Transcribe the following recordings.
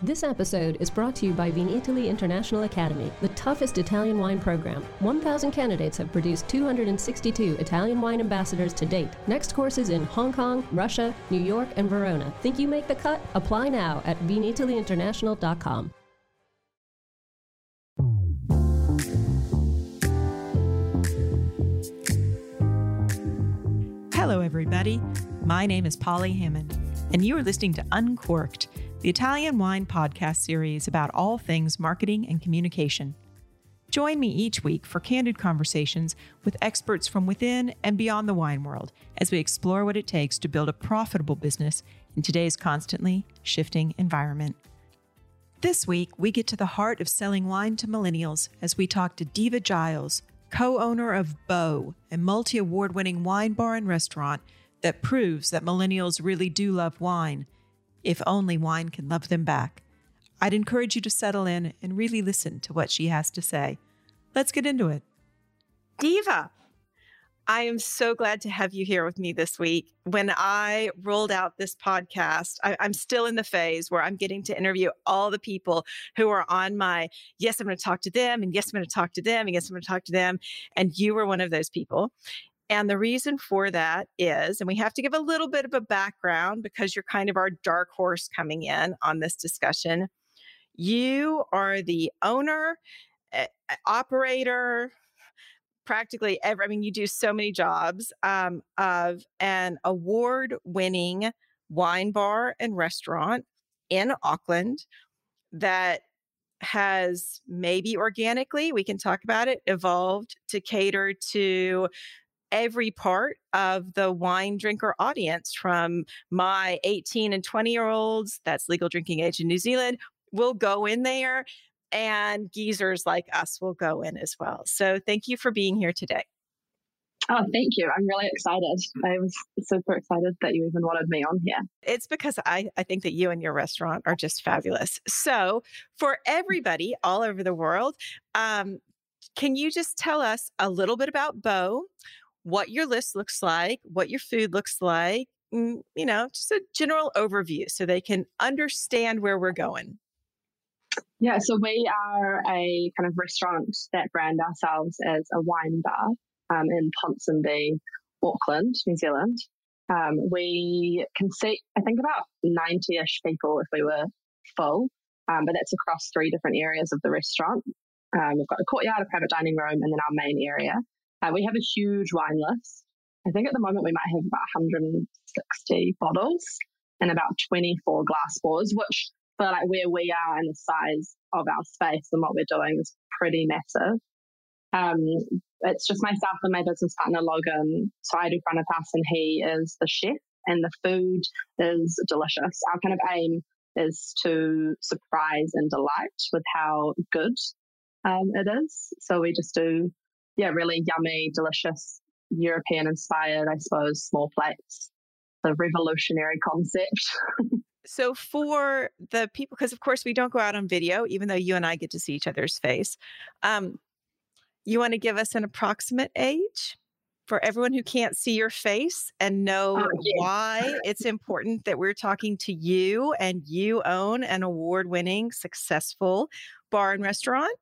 This episode is brought to you by Vinitaly International Academy, the toughest Italian wine program. 1,000 candidates have produced 262 Italian wine ambassadors to date. Next courses in Hong Kong, Russia, New York, and Verona. Think you make the cut? Apply now at vinitalyinternational.com. Hello, everybody. My name is Polly Hammond, and you are listening to Uncorked, the Italian wine podcast series about all things marketing and communication. Join me each week for candid conversations with experts from within and beyond the wine world as we explore what it takes to build a profitable business in today's constantly shifting environment. This week, we get to the heart of selling wine to millennials as we talk to Diva Giles, co owner of Beau, a multi award winning wine bar and restaurant that proves that millennials really do love wine, if only wine can love them back. I'd encourage you to settle in and really listen to what she has to say. Let's get into it. Diva, I am so glad to have you here with me this week. When I rolled out this podcast, I, am still in the phase where I'm getting to interview all the people who are on my, yes, I'm going to talk to them, and yes, I'm going to talk to them, and yes, I'm going to talk to them. And you were one of those people. And the reason for that is, and we have to give a little bit of a background because you're kind of our dark horse coming in on this discussion. You are the owner, uh, operator, practically every, I mean, you do so many jobs um, of an award winning wine bar and restaurant in Auckland that has maybe organically, we can talk about it, evolved to cater to every part of the wine drinker audience from my 18 and 20 year olds, that's legal drinking age in New Zealand, will go in there and geezers like us will go in as well. So thank you for being here today. Oh, thank you. I'm really excited. I was super excited that you even wanted me on here. It's because I, I think that you and your restaurant are just fabulous. So, for everybody all over the world, um, can you just tell us a little bit about Beau, what your list looks like, what your food looks like, mm, you know, just a general overview so they can understand where we're going? Yeah, so we are a kind of restaurant that brand ourselves as a wine bar um, in Ponsonby, Auckland, New Zealand. Um, we can seat, I think, about 90 ish people if we were full, um, but that's across three different areas of the restaurant. Um, we've got a courtyard, a private dining room, and then our main area. Uh, we have a huge wine list. I think at the moment we might have about 160 bottles and about 24 glass pours, which for like where we are and the size of our space and what we're doing is pretty massive. Um, it's just myself and my business partner Logan. So I do front of house and he is the chef and the food is delicious. Our kind of aim is to surprise and delight with how good um, it is. So we just do, yeah, really yummy, delicious, European inspired, I suppose, small plates. The revolutionary concept. So for the people, because of course we don't go out on video, even though you and I get to see each other's face. Um, you want to give us an approximate age for everyone who can't see your face and know oh, yeah. why it's important that we're talking to you and you own an award-winning, successful bar and restaurant?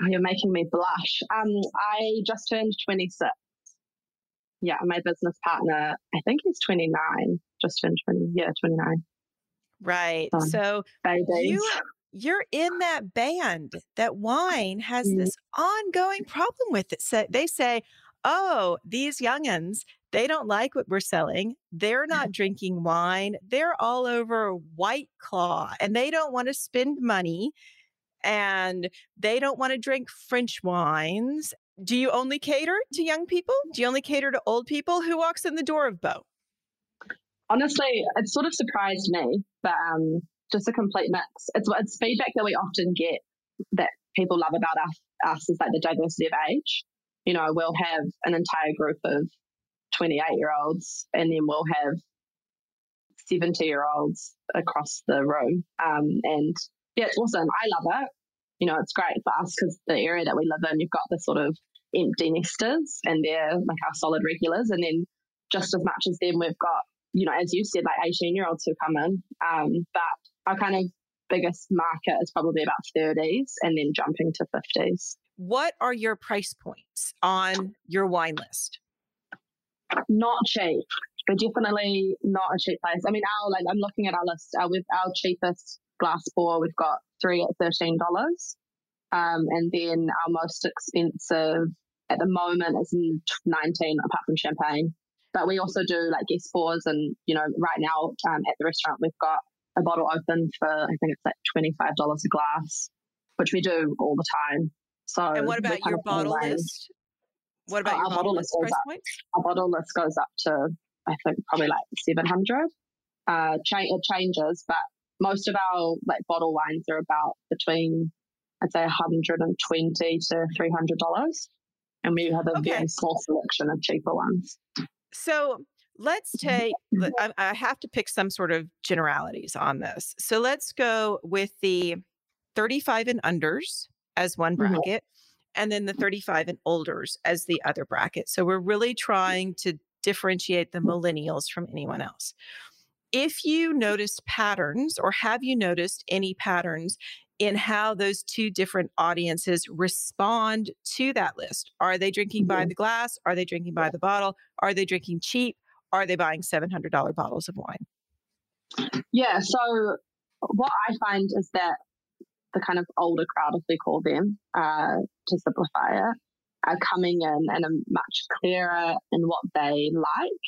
You're making me blush. Um, I just turned 26. Yeah, my business partner, I think he's 29 just turned 20, yeah, 29. Right. Um, so you you're in that band that wine has mm-hmm. this ongoing problem with it. So they say, oh, these youngins, they don't like what we're selling. They're not drinking wine. They're all over White Claw and they don't want to spend money and they don't want to drink French wines. Do you only cater to young people? Do you only cater to old people? Who walks in the door of Beau? honestly, it sort of surprised me, but um, just a complete mix. It's it's feedback that we often get that people love about us, us is like the diversity of age. You know, we'll have an entire group of 28 year olds, and then we'll have 70 year olds across the room. Um, and yeah, it's awesome. I love it. You know, it's great for us because the area that we live in, you've got the sort of empty nesters, and they're like our solid regulars. And then just as much as them, we've got you know, as you said, like 18 year olds who come in. Um, but our kind of biggest market is probably about 30s and then jumping to 50s. What are your price points on your wine list? Not cheap. They're definitely not a cheap place. I mean, our like I'm looking at our list. Our with our cheapest glass bore, we've got three at thirteen dollars, um, and then our most expensive at the moment is nineteen, apart from champagne. But we also do like guest pours, and you know, right now um, at the restaurant we've got a bottle open for I think it's like twenty five dollars a glass, which we do all the time. So and what about your bottle list? What about oh, your bottle, list price up. Our bottle list goes up to I think probably like seven hundred. Uh, cha- it changes, but most of our like bottle wines are about between I'd say 120 to 300 dollars, and we have a okay. very small selection of cheaper ones. So let's take I have to pick some sort of generalities on this. So let's go with the 35 and unders as one mm-hmm. bracket mm-hmm. and then the 35 and olders as the other bracket. So we're really trying to differentiate the millennials from anyone else. If you noticed patterns or have you noticed any patterns in how those two different audiences respond to that list. Are they drinking by the glass? Are they drinking by the bottle? Are they drinking cheap? Are they buying $700 bottles of wine? Yeah. So, what I find is that the kind of older crowd, if we call them, uh, to simplify it, are coming in and are much clearer in what they like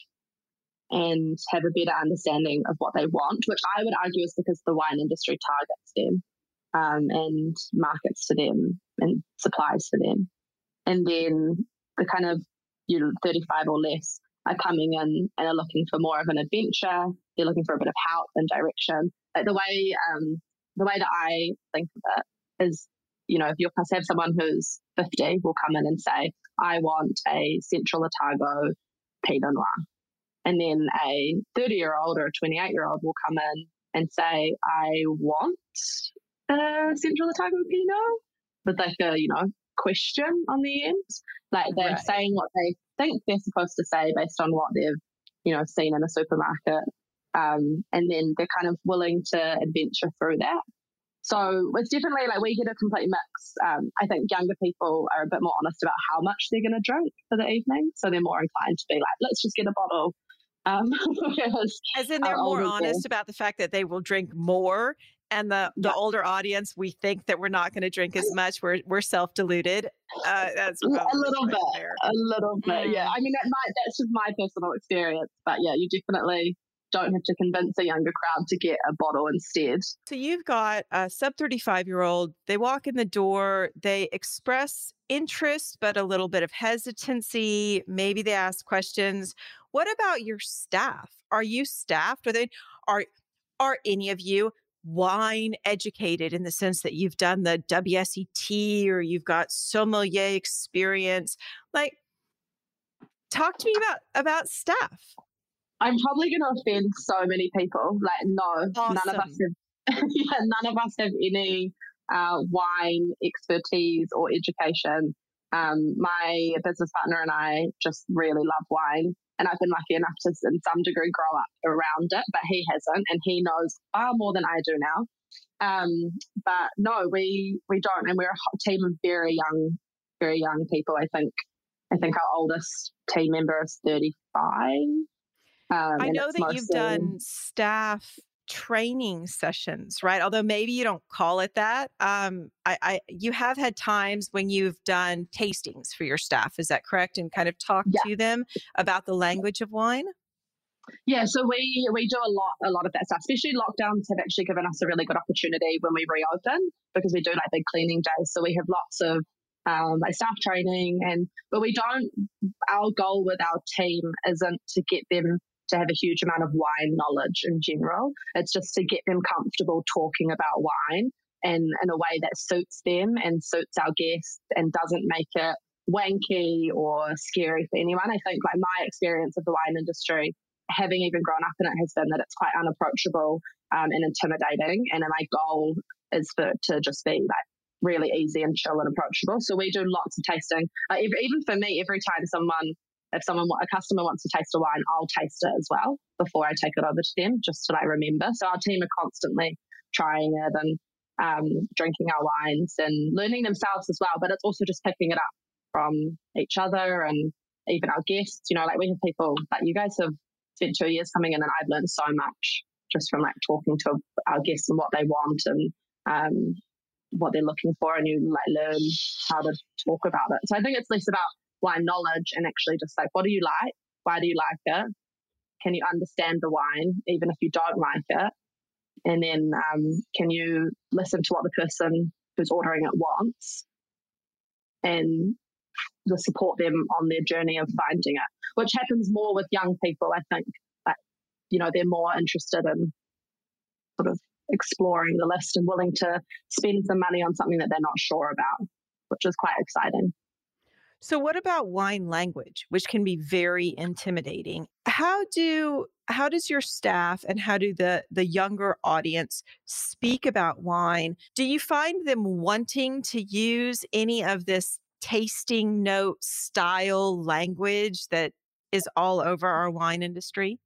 and have a better understanding of what they want, which I would argue is because the wine industry targets them um, and markets to them and supplies for them. And then the kind of you know 35 or less are coming in and are looking for more of an adventure. They're looking for a bit of help and direction. Like the way um, the way that I think of it is, you know, if you'll have someone who's 50 will come in and say, I want a Central Otago Pinot Noir. And then a 30 year old or a 28 year old will come in and say, I want a Central Otago Pinot with like a, you know, question on the end. Like they're right. saying what they think they're supposed to say based on what they've, you know, seen in a supermarket. Um, and then they're kind of willing to adventure through that. So it's definitely like we get a complete mix. Um, I think younger people are a bit more honest about how much they're going to drink for the evening. So they're more inclined to be like, let's just get a bottle. Um, As in, they're more honest about the fact that they will drink more and the the yeah. older audience we think that we're not going to drink as much we're we're self-deluded uh, that's a little bit there. a little bit yeah i mean that might that's just my personal experience but yeah you definitely don't have to convince a younger crowd to get a bottle instead. So you've got a sub 35 year old, they walk in the door, they express interest, but a little bit of hesitancy. Maybe they ask questions. What about your staff? Are you staffed? Are they, are, are any of you wine educated in the sense that you've done the WSET or you've got sommelier experience? Like, talk to me about about staff. I'm probably going to offend so many people. Like, no, awesome. none of us have. yeah, none of us have any uh, wine expertise or education. Um, my business partner and I just really love wine, and I've been lucky enough to, in some degree, grow up around it. But he hasn't, and he knows far more than I do now. Um, but no, we we don't, and we're a team of very young, very young people. I think I think our oldest team member is thirty five um, I know that you've done staff training sessions, right? Although maybe you don't call it that. Um, I, I, you have had times when you've done tastings for your staff. Is that correct? And kind of talk yeah. to them about the language of wine. Yeah, so we we do a lot a lot of that stuff. Especially lockdowns have actually given us a really good opportunity when we reopen because we do like big cleaning days. So we have lots of um, like staff training and but we don't. Our goal with our team isn't to get them to have a huge amount of wine knowledge in general. It's just to get them comfortable talking about wine and in a way that suits them and suits our guests and doesn't make it wanky or scary for anyone. I think like my experience of the wine industry, having even grown up in it, has been that it's quite unapproachable um, and intimidating. And my goal is for to just be like really easy and chill and approachable. So we do lots of tasting. Even for me, every time someone if someone, a customer wants to taste a wine, I'll taste it as well before I take it over to them, just so I remember. So our team are constantly trying it and um, drinking our wines and learning themselves as well. But it's also just picking it up from each other and even our guests. You know, like we have people that you guys have spent two years coming in, and I've learned so much just from like talking to our guests and what they want and um, what they're looking for, and you like learn how to talk about it. So I think it's less about wine knowledge and actually just like what do you like, why do you like it, can you understand the wine even if you don't like it, and then um, can you listen to what the person who's ordering it wants, and support them on their journey of finding it, which happens more with young people. I think that you know they're more interested in sort of exploring the list and willing to spend some money on something that they're not sure about, which is quite exciting. So what about wine language, which can be very intimidating? How do how does your staff and how do the the younger audience speak about wine? Do you find them wanting to use any of this tasting note style language that is all over our wine industry?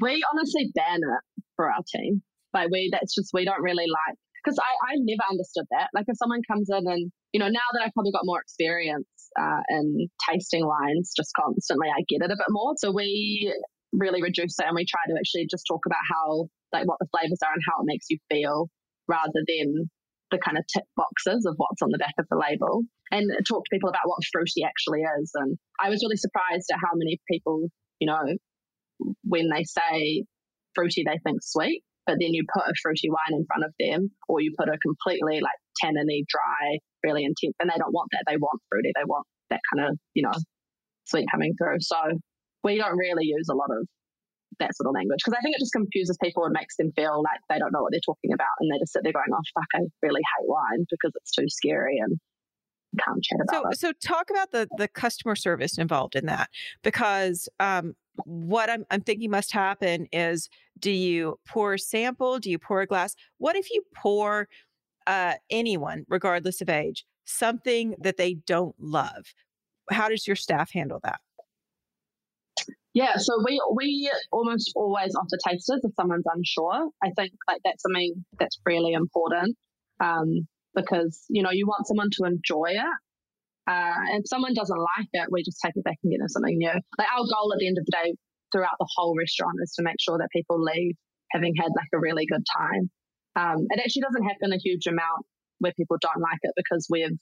We honestly ban it for our team. Like we, that's just we don't really like because I, I never understood that. Like if someone comes in and you know now that I've probably got more experience uh, in tasting wines, just constantly I get it a bit more. So we really reduce it and we try to actually just talk about how like what the flavors are and how it makes you feel rather than the kind of tick boxes of what's on the back of the label and talk to people about what fruity actually is. And I was really surprised at how many people, you know, when they say fruity, they think sweet but then you put a fruity wine in front of them or you put a completely like tanniny, dry, really intense, and they don't want that. They want fruity. They want that kind of, you know, sweet coming through. So we don't really use a lot of that sort of language because I think it just confuses people and makes them feel like they don't know what they're talking about and they just sit there going, oh, fuck, I really hate wine because it's too scary and can't chat about so, it. So talk about the the customer service involved in that because um, what I'm, I'm thinking must happen is do you pour a sample? Do you pour a glass? What if you pour uh, anyone, regardless of age, something that they don't love? How does your staff handle that? Yeah, so we we almost always offer tasters if someone's unsure. I think like that's something that's really important um, because you know you want someone to enjoy it, uh, and if someone doesn't like it, we just take it back and get them something new. Like our goal at the end of the day throughout the whole restaurant is to make sure that people leave having had like a really good time. Um, it actually doesn't happen a huge amount where people don't like it because we've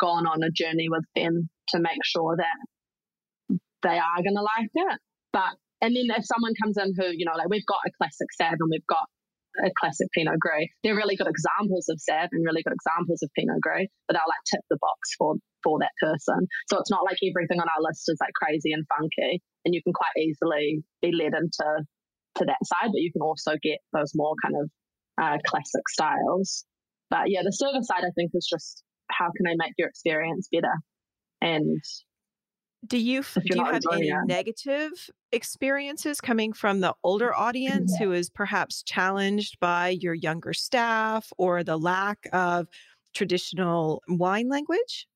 gone on a journey with them to make sure that they are going to like it. But and then if someone comes in who you know like we've got a classic Sav and we've got a classic Pinot Gris. They're really good examples of Sav and really good examples of Pinot Gris, but they'll like tip the box for for that person. So it's not like everything on our list is like crazy and funky, and you can quite easily be led into to that side. But you can also get those more kind of uh, classic styles. But yeah, the service side I think is just how can I make your experience better, and do you do you have any it. negative experiences coming from the older audience yeah. who is perhaps challenged by your younger staff or the lack of traditional wine language?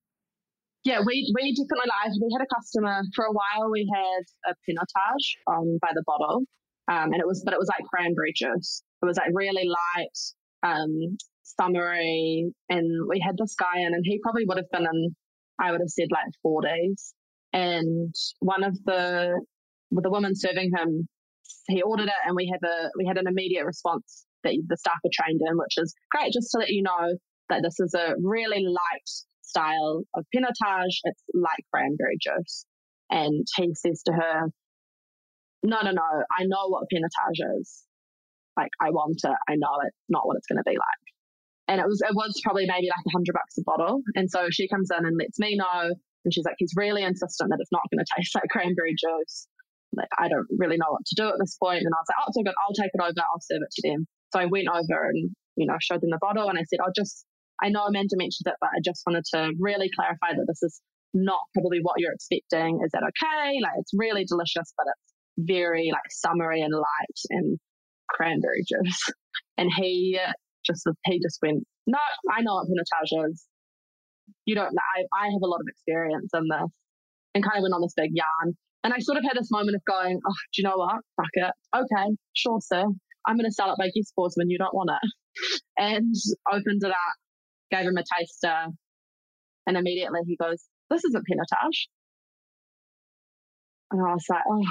Yeah, we, we definitely like we had a customer for a while. We had a pinotage um, by the bottle, um, and it was but it was like cranberry juice. It was like really light, um, summery, and we had this guy in, and he probably would have been in, I would have said like four days and one of the the women serving him, he ordered it, and we have a we had an immediate response that the staff are trained in, which is great. Just to let you know that this is a really light style of pinotage. It's like cranberry juice, and he says to her, "No, no, no. I know what pinotage is. Like I want it. I know it. Not what it's going to be like." And it was it was probably maybe like a hundred bucks a bottle. And so she comes in and lets me know and she's like, he's really insistent that it's not going to taste like cranberry juice. Like, I don't really know what to do at this point. And I was like, oh, it's all good. I'll take it over. I'll serve it to them. So I went over and, you know, showed them the bottle and I said, I'll just, I know Amanda mentioned it, but I just wanted to really clarify that this is not probably what you're expecting. Is that okay? Like, it's really delicious, but it's very like summery and light and cranberry juice. And he just, he just went, no, I know what pinotage is you don't I, I have a lot of experience in this and kind of went on this big yarn. And I sort of had this moment of going, oh, do you know what? Fuck it. Okay, sure, sir. I'm going to sell it by guest sportsman. You don't want it. And opened it up, gave him a taster, and immediately he goes, This isn't Pinotage. And I was like, Oh,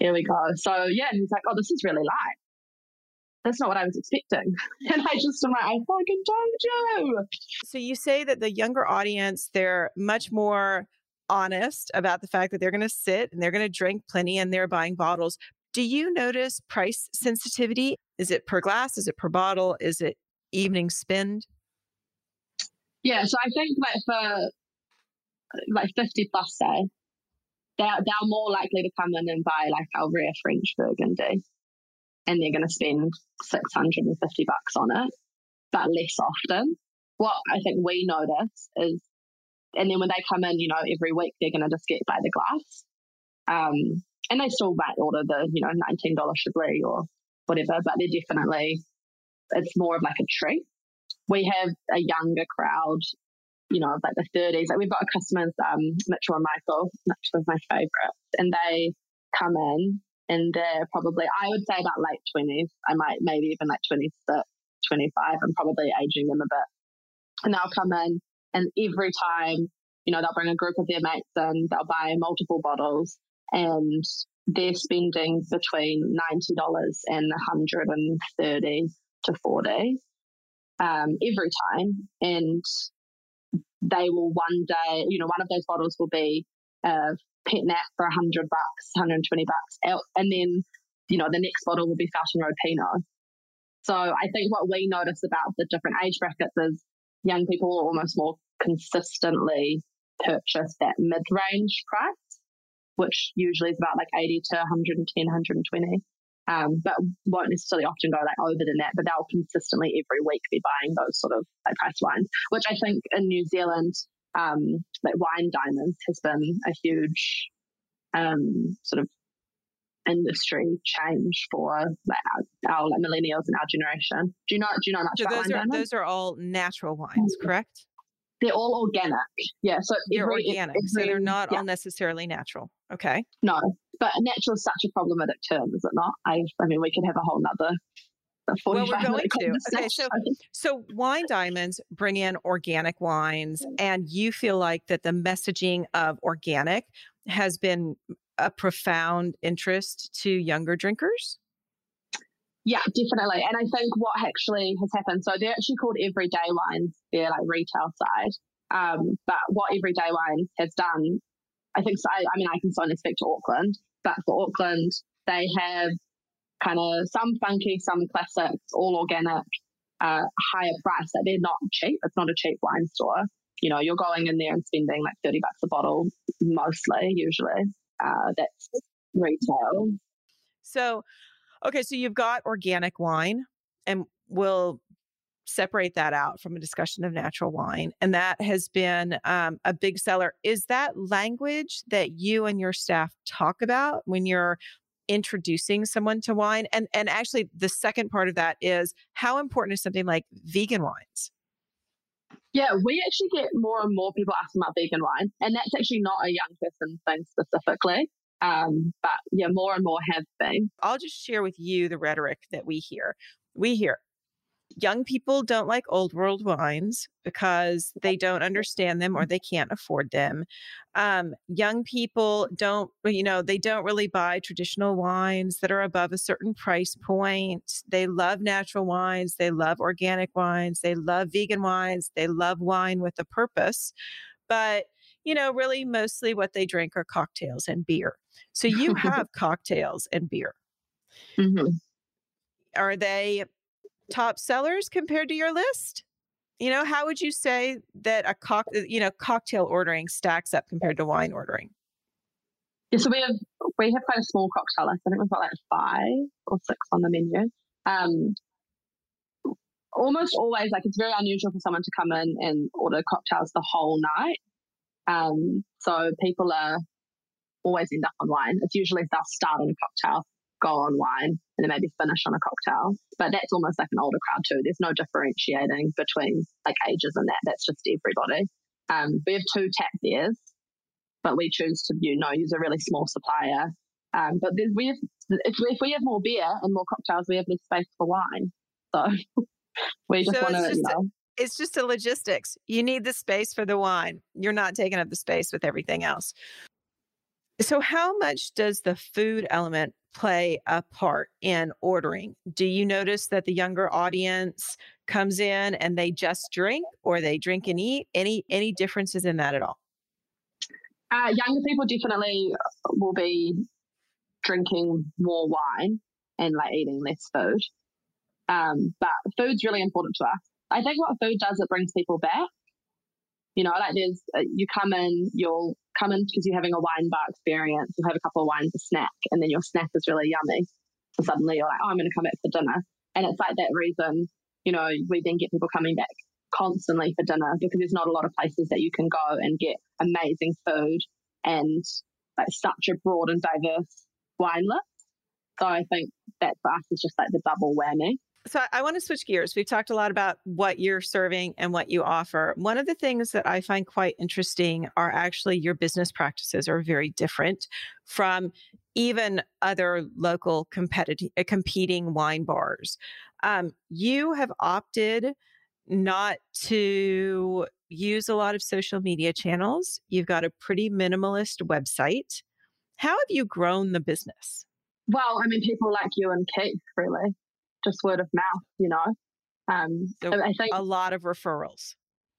here we go. So, yeah, and he's like, Oh, this is really light. That's not what I was expecting. And I just am like, I fucking told you. So, you say that the younger audience, they're much more honest about the fact that they're going to sit and they're going to drink plenty and they're buying bottles. Do you notice price sensitivity? Is it per glass? Is it per bottle? Is it evening spend? Yeah, so I think like for like 50 plus say, they're, they're more likely to come in and buy like our rare French Burgundy and they're going to spend 650 bucks on it, but less often. What I think we notice is, and then when they come in, you know, every week, they're going to just get by the glass. Um, and they still might order the, you know, $19 Chablis or whatever, but they're definitely, it's more of like a treat. We have a younger crowd, you know, like the 30s. Like we've got a customers, um, Mitchell and Michael, Mitchell is my favorite, and they come in and they're probably, I would say about late 20s. I might, maybe even like 26, 25. I'm probably aging them a bit. And they'll come in and every time, you know, they'll bring a group of their mates in, they'll buy multiple bottles and they're spending between $90 and 130 to 40 um, every time. And they will one day, you know, one of those bottles will be uh, pet nat for 100 bucks, 120 bucks. And then, you know, the next bottle will be Fountain Road Pinot. So I think what we notice about the different age brackets is young people will almost more consistently purchase that mid range price which usually is about like 80 to 110, 120. Um, but won't necessarily often go like over than that, but they'll consistently every week be buying those sort of like price wines, which I think in New Zealand, um, like wine diamonds has been a huge um, sort of industry change for like our, our like millennials and our generation. Do you know? Do you know much so about those wine are, diamonds? Those are all natural wines, correct? They're all organic. Yeah. So they're every, organic. Every, so they're not yeah. all necessarily natural. Okay. No, but natural is such a problematic term, is it not? I, I mean, we could have a whole nother. Well, we're going to. Okay, so so wine diamonds bring in organic wines, and you feel like that the messaging of organic has been a profound interest to younger drinkers. Yeah, definitely. And I think what actually has happened, so they're actually called everyday wines, they're like retail side. Um, but what everyday wines has done, I think, so, I, I mean, I can only speak to Auckland, but for Auckland, they have kind of some funky, some classics, all organic, uh, higher price. Like they're not cheap. It's not a cheap wine store. You know, you're going in there and spending like 30 bucks a bottle, mostly, usually. Uh, that's retail. So, okay, so you've got organic wine, and we'll separate that out from a discussion of natural wine. And that has been um, a big seller. Is that language that you and your staff talk about when you're introducing someone to wine? And and actually the second part of that is how important is something like vegan wines? Yeah, we actually get more and more people asking about vegan wine. And that's actually not a young person thing specifically. Um, but yeah, more and more have been. I'll just share with you the rhetoric that we hear. We hear young people don't like old world wines because they don't understand them or they can't afford them. Um, young people don't, you know, they don't really buy traditional wines that are above a certain price point. They love natural wines. They love organic wines. They love vegan wines. They love wine with a purpose. But, you know, really mostly what they drink are cocktails and beer. So you have cocktails and beer. Mm-hmm. Are they top sellers compared to your list? You know, how would you say that a cock, you know, cocktail ordering stacks up compared to wine ordering? Yeah, so we have we have quite a small cocktail list. I think we've got like five or six on the menu. Um, almost always, like it's very unusual for someone to come in and order cocktails the whole night. Um, so people are always end up on wine. It's usually they'll start on a cocktail, go on wine, and then maybe finish on a cocktail. But that's almost like an older crowd too. There's no differentiating between like ages and that. That's just everybody. Um, we have two tap beers, but we choose to you know use a really small supplier. Um, but we have if we, if we have more beer and more cocktails, we have less space for wine. So we just So want to, you a- know, It's just a logistics. You need the space for the wine. You're not taking up the space with everything else. So, how much does the food element play a part in ordering? Do you notice that the younger audience comes in and they just drink or they drink and eat? Any any differences in that at all? uh, younger people definitely will be drinking more wine and like eating less food. Um, but food's really important to us. I think what food does, it brings people back. You know, like there's, uh, you come in, you'll come in because you're having a wine bar experience, you'll have a couple of wines, a snack, and then your snack is really yummy. So suddenly you're like, oh, I'm going to come back for dinner. And it's like that reason, you know, we then get people coming back constantly for dinner because there's not a lot of places that you can go and get amazing food and like such a broad and diverse wine list. So I think that for us is just like the double whammy. So I- want to switch gears. We've talked a lot about what you're serving and what you offer. One of the things that I find quite interesting are actually your business practices are very different from even other local uh, competing wine bars. Um, you have opted not to use a lot of social media channels. You've got a pretty minimalist website. How have you grown the business? Well, I mean, people like you and Keith, really, just word of mouth, you know. Um, So I think A lot of referrals.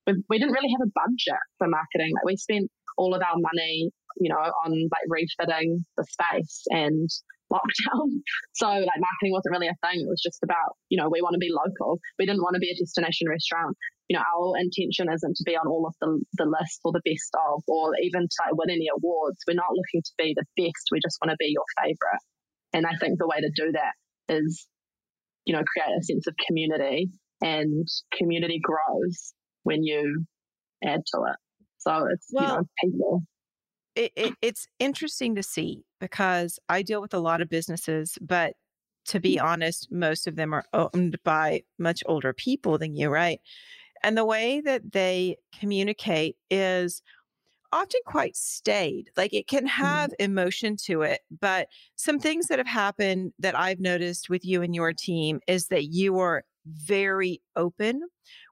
we, we didn't really have a budget for marketing. Like we spent all of our money, you know, on like refitting the space and lockdown. So like marketing wasn't really a thing. It was just about, you know, we want to be local. We didn't want to be a destination restaurant. You know, our intention isn't to be on all of the, the lists or the best of, or even to like win any awards. We're not looking to be the best. We just want to be your favorite. And I think the way to do that is, you know, create a sense of community and community grows when you add to it. So it's, you know, people. it, it, it's interesting to see because I deal with a lot of businesses, but to be mm-hmm. honest, most of them are owned by much older people than you, right? And the way that they communicate is often quite staid. Like it can have mm-hmm. emotion to it, but some things that have happened that I've noticed with you and your team is that you are very open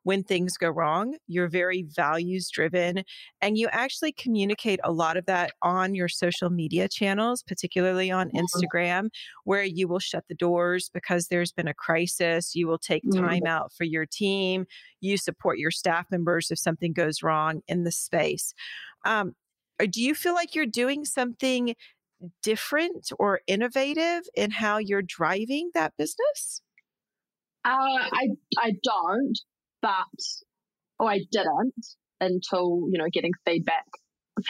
when things go wrong. You're very values driven and you actually communicate a lot of that on your social media channels, particularly on. Instagram, where you will shut the doors because there's been a crisis. You will take Mhm. time out for your team. You support your staff members if something goes wrong in the space. Um, do you feel like you're doing something different or innovative in how you're driving that business? Uh, I I don't, but or I didn't until you know getting feedback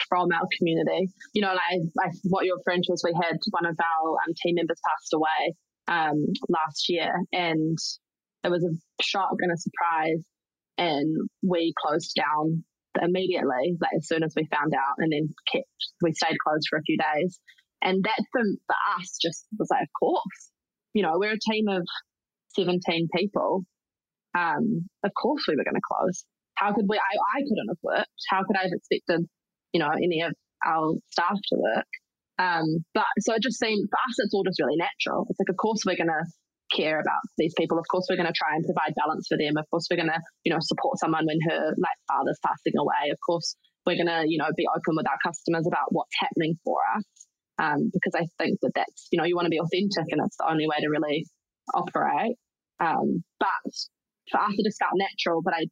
from our community. You know, like, like what you're was, we had one of our um, team members passed away um, last year, and it was a shock and a surprise, and we closed down immediately, like as soon as we found out, and then kept we stayed closed for a few days, and that for, for us just was like, of course, you know, we're a team of 17 people, um, of course we were going to close. How could we? I, I couldn't have worked. How could I have expected, you know, any of our staff to work? Um, but so it just seemed for us, it's all just really natural. It's like, of course we're going to care about these people. Of course we're going to try and provide balance for them. Of course we're going to, you know, support someone when her like father's passing away. Of course we're going to, you know, be open with our customers about what's happening for us. Um, because I think that that's, you know, you want to be authentic and it's the only way to really operate. Um, but for us, it just felt natural. But I,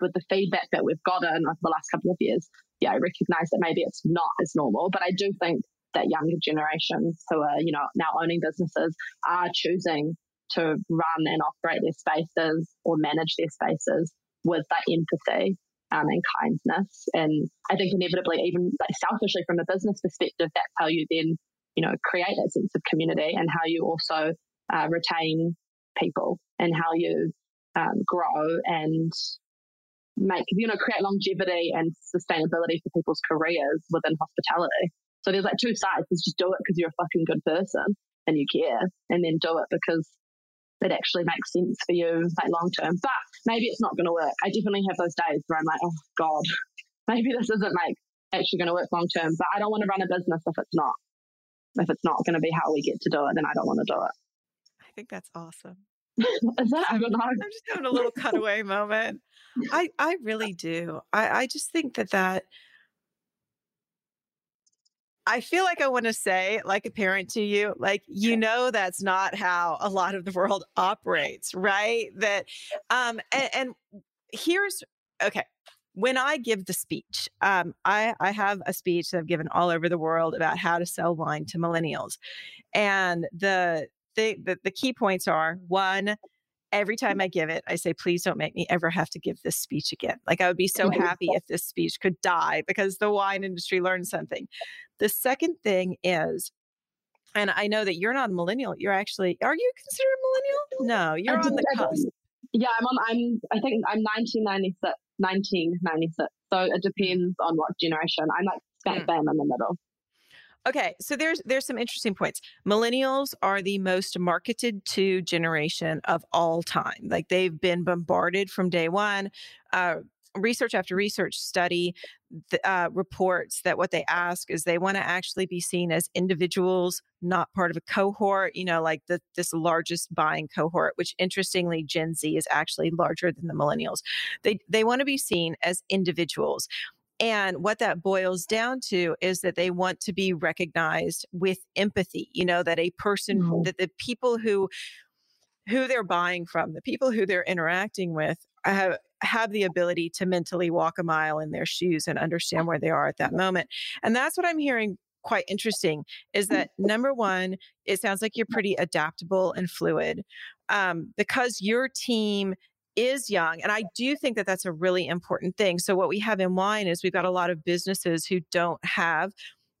with the feedback that we've gotten over the last couple of years, yeah, I recognise that maybe it's not as normal. But I do think that younger generations who are, you know, now owning businesses are choosing to run and operate their spaces or manage their spaces with that empathy um, and kindness. And I think inevitably, even like selfishly from a business perspective, that's how you then, you know, create that sense of community and how you also uh, retain people and how you um, grow and make, you know, create longevity and sustainability for people's careers within hospitality. So there's like two sides. There's just do it because you're a fucking good person and you care, and then do it because it actually makes sense for you like long term. But maybe it's not going to work. I definitely have those days where I'm like, oh God, maybe this isn't like actually going to work long term. But I don't want to run a business if it's not. if it's not going to be how we get to do it, then I don't want to do it. I think that's awesome. Is that? I don't know. I'm just having a little cutaway moment. I, I really do. I, I just think that that I feel like I want to say, like a parent to you, like, you know, that's not how a lot of the world operates, right? That, um, and, and here's, okay. When I give the speech, um, I, I have a speech that I've given all over the world about how to sell wine to millennials. And the, the, the, the key points are one, every time I give it, I say, please don't make me ever have to give this speech again. Like, I would be so happy if this speech could die because the wine industry learned something. The second thing is, and I know that you're not a millennial. You're actually, are you considered a millennial? No, you're on the cusp. Yeah, I'm on, I'm, I think I'm 1996, 1996. So it depends on what generation. I'm like smack mm. bam in the middle. Okay, so there's there's some interesting points. Millennials are the most marketed to generation of all time. Like they've been bombarded from day one. Uh, research after research study uh, reports that what they ask is they want to actually be seen as individuals, not part of a cohort. You know, like the, this largest buying cohort, which interestingly, Gen Z is actually larger than the millennials. They they want to be seen as individuals. And what that boils down to is that they want to be recognized with empathy, you know, that a person, mm-hmm. that the people who, who they're buying from, the people who they're interacting with have, have the ability to mentally walk a mile in their shoes and understand where they are at that moment. And that's what I'm hearing quite interesting is that number one, it sounds like you're pretty adaptable and fluid. Um, because your team is young. And I do think that that's a really important thing. So, what we have in mind is we've got a lot of businesses who don't have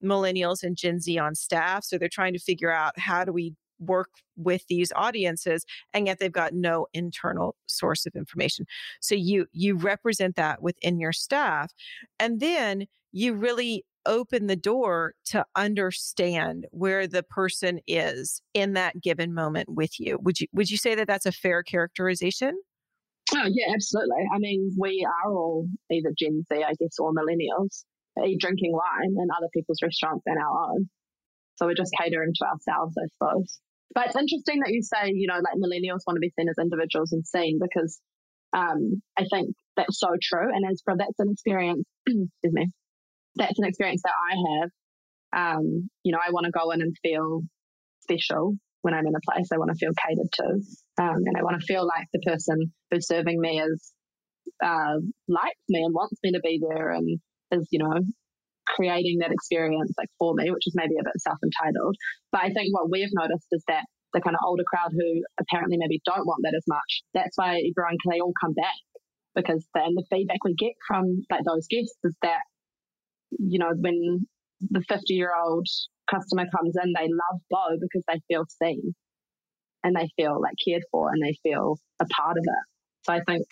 millennials and Gen Z on staff. So, they're trying to figure out how do we work with these audiences and yet they've got no internal source of information so you you represent that within your staff and then you really open the door to understand where the person is in that given moment with you would you would you say that that's a fair characterization Oh, yeah, absolutely. I mean, we are all either Gen Z, I guess, or millennials, drinking wine in other people's restaurants and our own. So we're just catering to ourselves, I suppose. But it's interesting that you say, you know, like millennials want to be seen as individuals and seen because um, I think that's so true. And as for that's an experience, excuse me, that's an experience that I have. Um, you know, I want to go in and feel special when I'm in a place. I want to feel catered to. Um, and I want to feel like the person who's serving me is uh, likes me and wants me to be there and is, you know, creating that experience like for me, which is maybe a bit self entitled. But I think what we've noticed is that the kind of older crowd who apparently maybe don't want that as much, that's why everyone they all come back because then the feedback we get from like those guests is that you know when the 50 year old customer comes in, they love Beau because they feel seen and they feel like cared for and they feel a part of it. So I think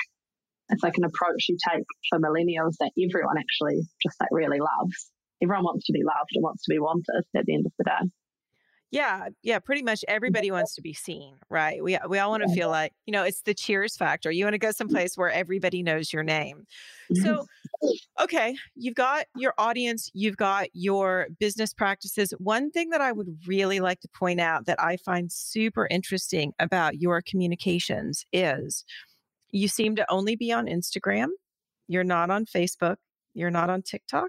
it's like an approach you take for millennials that everyone actually just like really loves. Everyone wants to be loved and wants to be wanted at the end of the day. Yeah, yeah, pretty much everybody wants to be seen, right? We we all want to feel like, you know, it's the cheers factor. You want to go mm. someplace where everybody knows your name. So, okay, you've got your audience, you've got your business practices. One thing that I would really like to point out that I find super interesting about your communications is you seem to only be on Instagram. You're not on Facebook. You're not on TikTok.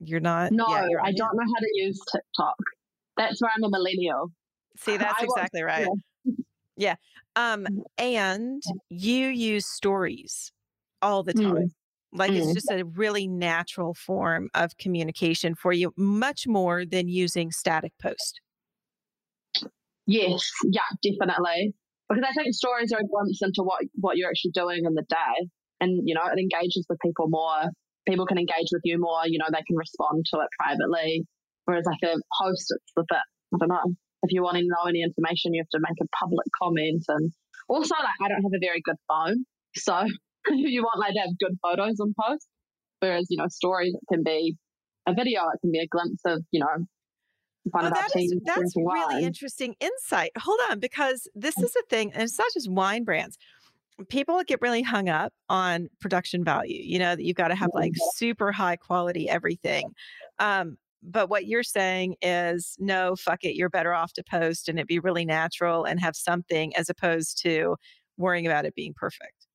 You're not. No, yeah, I don't know how to use TikTok. That's where I'm a millennial. See, that's I exactly was, right. Yeah. yeah. Um, and you use stories all the time. Mm. Like mm. it's just a really natural form of communication for you, much more than using static post. Yes, yeah, definitely. Because I think stories are a glimpse into what what you're actually doing in the day, and you know it engages with people more. People can engage with you more. You know they can respond to it privately. Whereas like a post, it's a bit, I don't know. If you want to know any information, you have to make a public comment. And also, like, I don't have a very good phone. So if you want like to have good photos on post, whereas, you know, stories, it can be a video, it can be a glimpse of, you know, one oh, of our that is, that's really wine. interesting insight. Hold on, because this mm. is a thing, and it's not just wine brands people get really hung up on production value you know that you've got to have like super high quality everything um, but what you're saying is no, fuck it. You're better off to post and it be really natural and have something as opposed to worrying about it being perfect.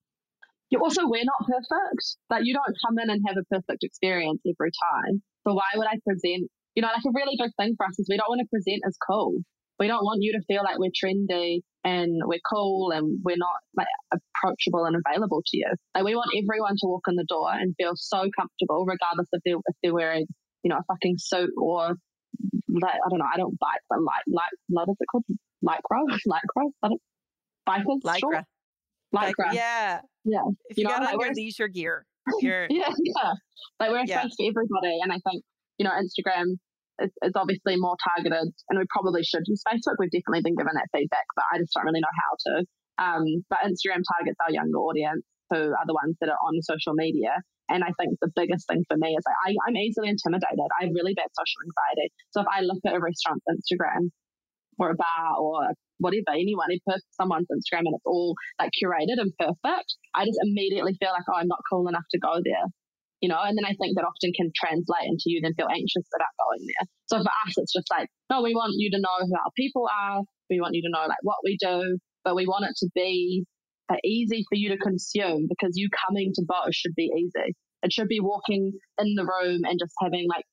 Yeah, also, we're not perfect. Like, you don't come in and have a perfect experience every time. So, why would I present? You know, like a really big thing for us is we don't want to present as cool. We don't want you to feel like we're trendy and we're cool and we're not like approachable and available to you. Like, we want everyone to walk in the door and feel so comfortable, regardless if they're, if they're wearing, you know, a fucking suit or like, I don't know, I don't bike, but like, like, what is it called? Lycra? Lycra? I don't, Bikers? Lycra. Lycra. Like, yeah. Yeah. If you, you know, got on your leisure gear, you're yeah, yeah. Like we're a yeah. space for everybody, and I think you know Instagram is, is, obviously more targeted, and we probably should use Facebook. We've definitely been given that feedback, but I just don't really know how to. Um, but Instagram targets our younger audience, who are the ones that are on social media. And I think the biggest thing for me is like I, I'm easily intimidated. I have really bad social anxiety. So if I look at a restaurant's Instagram or a bar or whatever, anyone, if someone's Instagram and it's all like curated and perfect, I just immediately feel like, oh, I'm not cool enough to go there. You know, and then I think that often can translate into you then feel anxious about going there. So for us, it's just like, no, we want you to know who our people are. We want you to know like what we do, but we want it to be uh, easy for you to consume because you coming to Beau should be easy. It should be walking in the room and just having like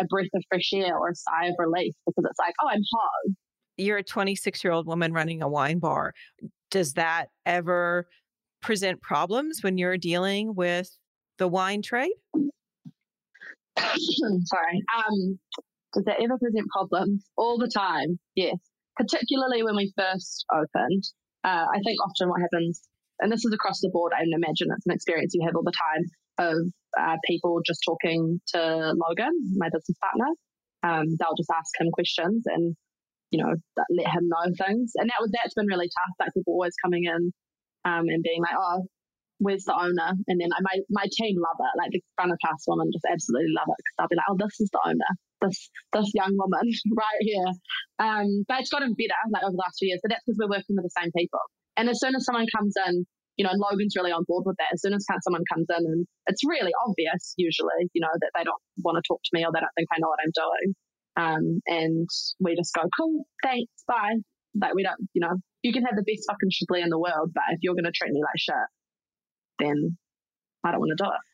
a breath of fresh air or a sigh of relief because it's like, oh, I'm home you're a 26 year old woman running a wine bar. Does that ever present problems when you're dealing with the wine trade? Sorry. Um, does that ever present problems? All the time, yes. Particularly when we first opened. Uh, I think often what happens, and this is across the board, I imagine it's an experience you have all the time of uh, people just talking to Logan, my business partner. Um, they'll just ask him questions and you know, let him know things. And that was that's been really tough. Like people always coming in um, and being like, oh, where's the owner? And then my my team love it. Like the front of house women just absolutely love it because they'll be like, oh, this is the owner. This this young woman right here. Um, but it's gotten better like over the last few years. But that's because we're working with the same people. And as soon as someone comes in, you know, Logan's really on board with that. As soon as someone comes in, and it's really obvious usually, you know, that they don't want to talk to me or they don't think I know what I'm doing. Um, and we just go, cool, thanks, bye. Like we don't, you know, you can have the best fucking chablis in the world, but if you're going to treat me like shit, then I don't want to do it.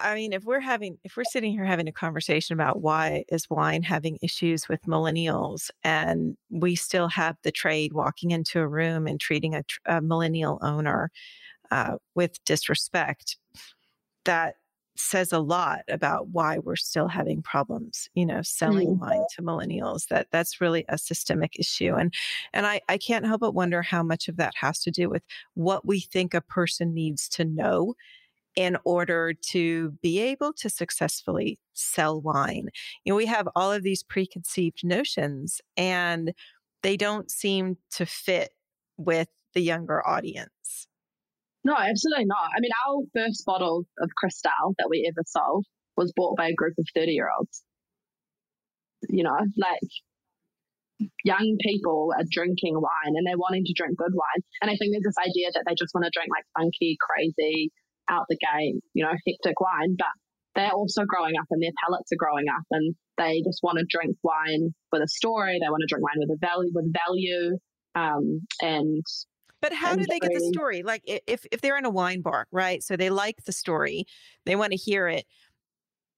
I mean, if we're having, if we're sitting here having a conversation about why is wine having issues with millennials, and we still have the trade walking into a room and treating a, a millennial owner uh, with disrespect, that says a lot about why we're still having problems you know selling mm. wine to millennials that that's really a systemic issue and and I, I can't help but wonder how much of that has to do with what we think a person needs to know in order to be able to successfully sell wine you know we have all of these preconceived notions and they don't seem to fit with the younger audience no, absolutely not. I mean, our first bottle of Cristal that we ever sold was bought by a group of 30 year olds. You know, like young people are drinking wine and they're wanting to drink good wine. And I think there's this idea that they just want to drink like funky, crazy, out the game, you know, hectic wine. But they're also growing up and their palates are growing up and they just want to drink wine with a story. They want to drink wine with a value, with value. Um, and but how do they get the story? Like if if they're in a wine bar, right? So they like the story, they want to hear it.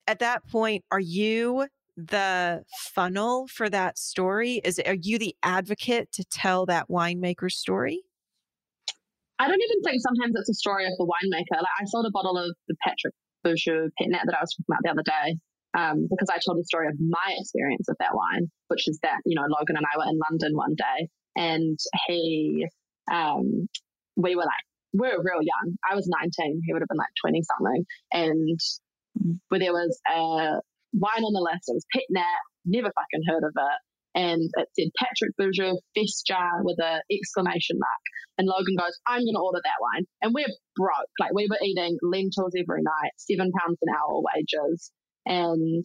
At that point, are you the funnel for that story? Is are you the advocate to tell that winemaker's story? I don't even think sometimes it's a story of the winemaker. Like I sold a bottle of the Patrick Bouju Pet Nat that I was talking about the other day. Um, because I told the story of my experience of that wine, which is that, you know, Logan and I were in London one day and he um, we were like, we were real young. I was 19. He would have been like 20 something. And where there was a wine on the list. It was Pet Nat. Never fucking heard of it. And it said Patrick Bouju Fest Jar with an exclamation mark. And Logan goes, I'm going to order that wine. And we're broke. Like we were eating lentils every night, seven pounds an hour wages. And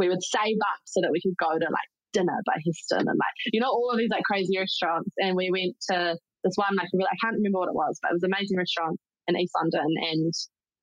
we would save up so that we could go to like dinner by Heston and like, you know, all of these like crazy restaurants. And we went to this one, like, I can't remember what it was, but it was an amazing restaurant in East London and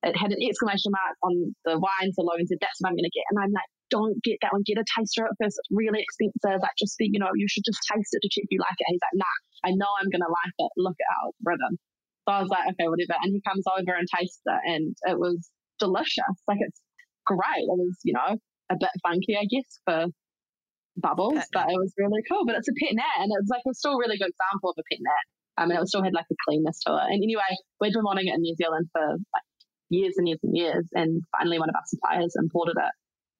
it had an exclamation mark on the wine. So Logan said, that's what I'm going to get. And I'm like, don't get that one. Get a taster at first. It's really expensive. Like, just, you know, you should just taste it to check if you like it. He's like, nah, I know I'm going to like it. Look at our rhythm. So I was like, okay, whatever. And he comes over and tastes it, and it was delicious. Like, it's great. It was, you know, a bit funky, I guess, for bubbles, pet but it was really cool. But it's a pet nat, and it's like a still a really good example of a pet nat. I mean, it still had like a cleanness to it. And anyway, we'd been wanting it in New Zealand for like years and years and years, and finally one of our suppliers imported it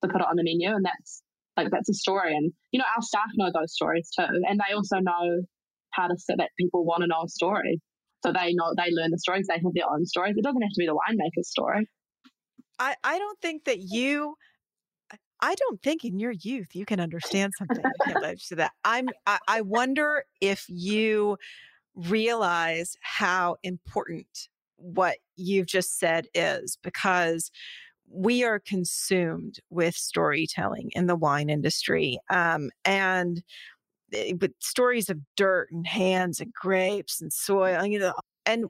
put it on the menu, and that's like that's a story. And you know, our staff know those stories too, and they also know how to sit that people want to know a story. So they know they learn the stories, they have their own stories. It doesn't have to be the winemaker's story. I, I don't think that you I don't think in your youth you can understand something to that. I'm I, I wonder if you realize how important what you've just said is because we are consumed with storytelling in the wine industry um, and eh, with stories of dirt and hands and grapes and soil you know and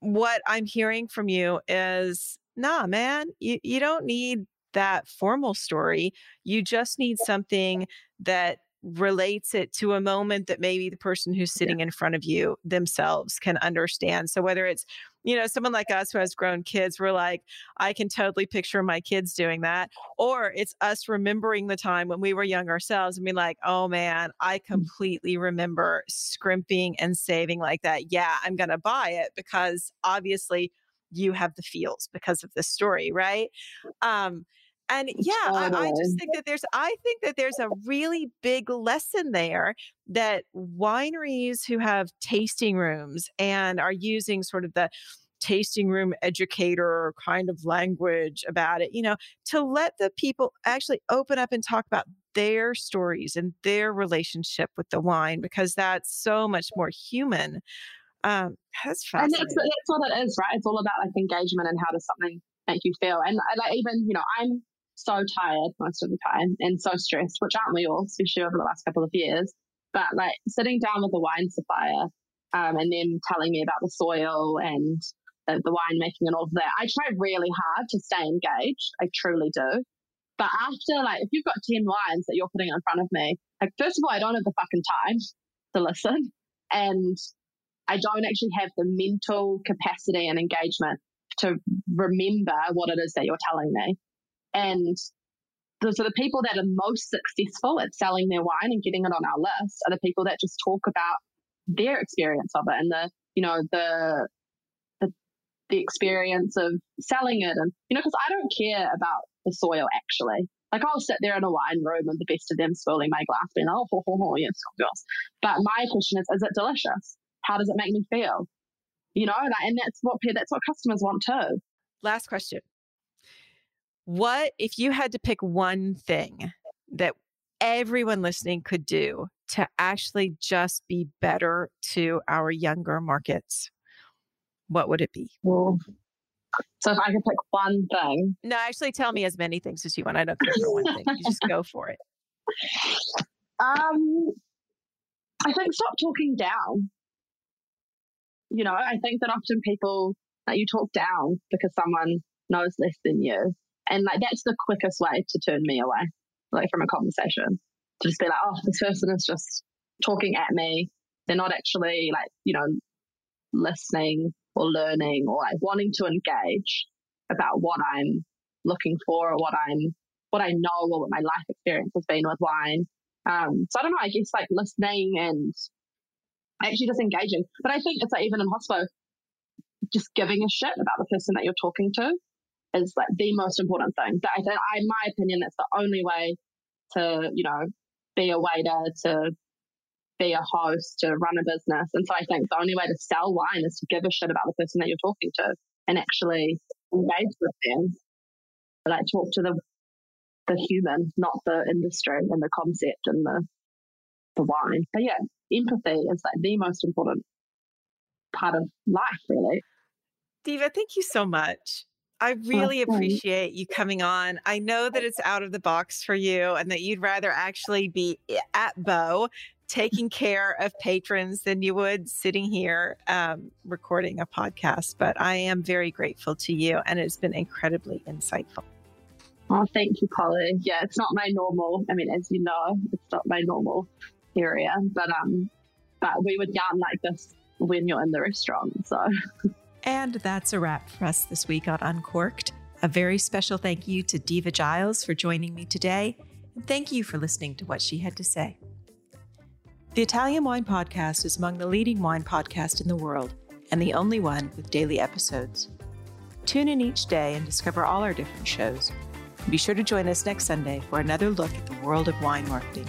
what i'm hearing from you is nah man you, you don't need that formal story. You just need something that relates it to a moment that maybe the person who's sitting yeah. in front of you themselves can understand. So whether it's you know, someone like us who has grown kids, we're like, I can totally picture my kids doing that. Or it's us remembering the time when we were young ourselves and be like, oh man, I mm. completely remember scrimping and saving like that. Yeah, I'm going to buy it because obviously you have the feels because of this story, right? Um, and yeah, I, I, just think that there's, I think that there's a really big lesson there that wineries who have tasting rooms and are using sort of the tasting room educator kind of language about it, you know, to let the people actually open up and talk about their stories and their relationship with the wine because that's so much more human. Um, that's fascinating. And that's, that's what it is, right? It's all about like engagement and how does something make you feel. And like even, you know, I'm so tired most of the time and so stressed, which aren't we all, especially over the last couple of years. But like sitting down with a wine supplier um, and them telling me about the soil and the, the winemaking and all of that, I try really hard to stay engaged. I truly do. But after, like, if you've got 10 wines that you're putting in front of me, like, first of all, I don't have the fucking time to listen. And I don't actually have the mental capacity and engagement to remember what it is that you're telling me. And the, so the people that are most successful at selling their wine and getting it on our list are the people that just talk about their experience of it and the, you know, the, the, the experience of selling it. And, you know, because I don't care about the soil actually. Like I'll sit there in a wine room and the best of them swirling my glass, being oh, ho, ho, ho, yes, girls. But my question is, is it delicious? How does it make me feel? You know, and, and that's what that's what customers want too. Last question. What if you had to pick one thing that everyone listening could do to actually just be better to our younger markets? What would it be? Well, so if I could pick one thing. No, actually tell me as many things as you want. I don't care for one thing. You just go for it. Um I think stop talking down. You know, I think that often people that you talk down because someone knows less than you. And like that's the quickest way to turn me away, like from a conversation. To just be like, oh, this person is just talking at me. They're not actually like, you know, listening or learning or like wanting to engage about what I'm looking for or what I'm what I know or what my life experience has been with wine. Um, so I don't know, I guess like listening and actually just engaging. But I think it's like even in hospital, just giving a shit about the person that you're talking to is like the most important thing. That I think, in my opinion, that's the only way to, you know, be a waiter, to be a host, to run a business. And so I think the only way to sell wine is to give a shit about the person that you're talking to and actually engage with them. Like talk to the the human, not the industry and the concept and the the wine. But yeah, empathy is like the most important part of life, really. Diva, thank you so much. I really appreciate you coming on. I know that it's out of the box for you and that you'd rather actually be at Beau taking care of patrons than you would sitting here um, recording a podcast. But I am very grateful to you and it's been incredibly insightful. Oh, thank you, Polly. Yeah, it's not my normal. I mean, as you know, it's not my normal area, but um, but we would yarn like this when you're in the restaurant. So. And that's a wrap for us this week on Uncorked. A very special thank you to Diva Giles for joining me today, and thank you for listening to what she had to say. The Italian Wine Podcast is among the leading wine podcasts in the world and the only one with daily episodes. Tune in each day and discover all our different shows. Be sure to join us next Sunday for another look at the world of wine marketing.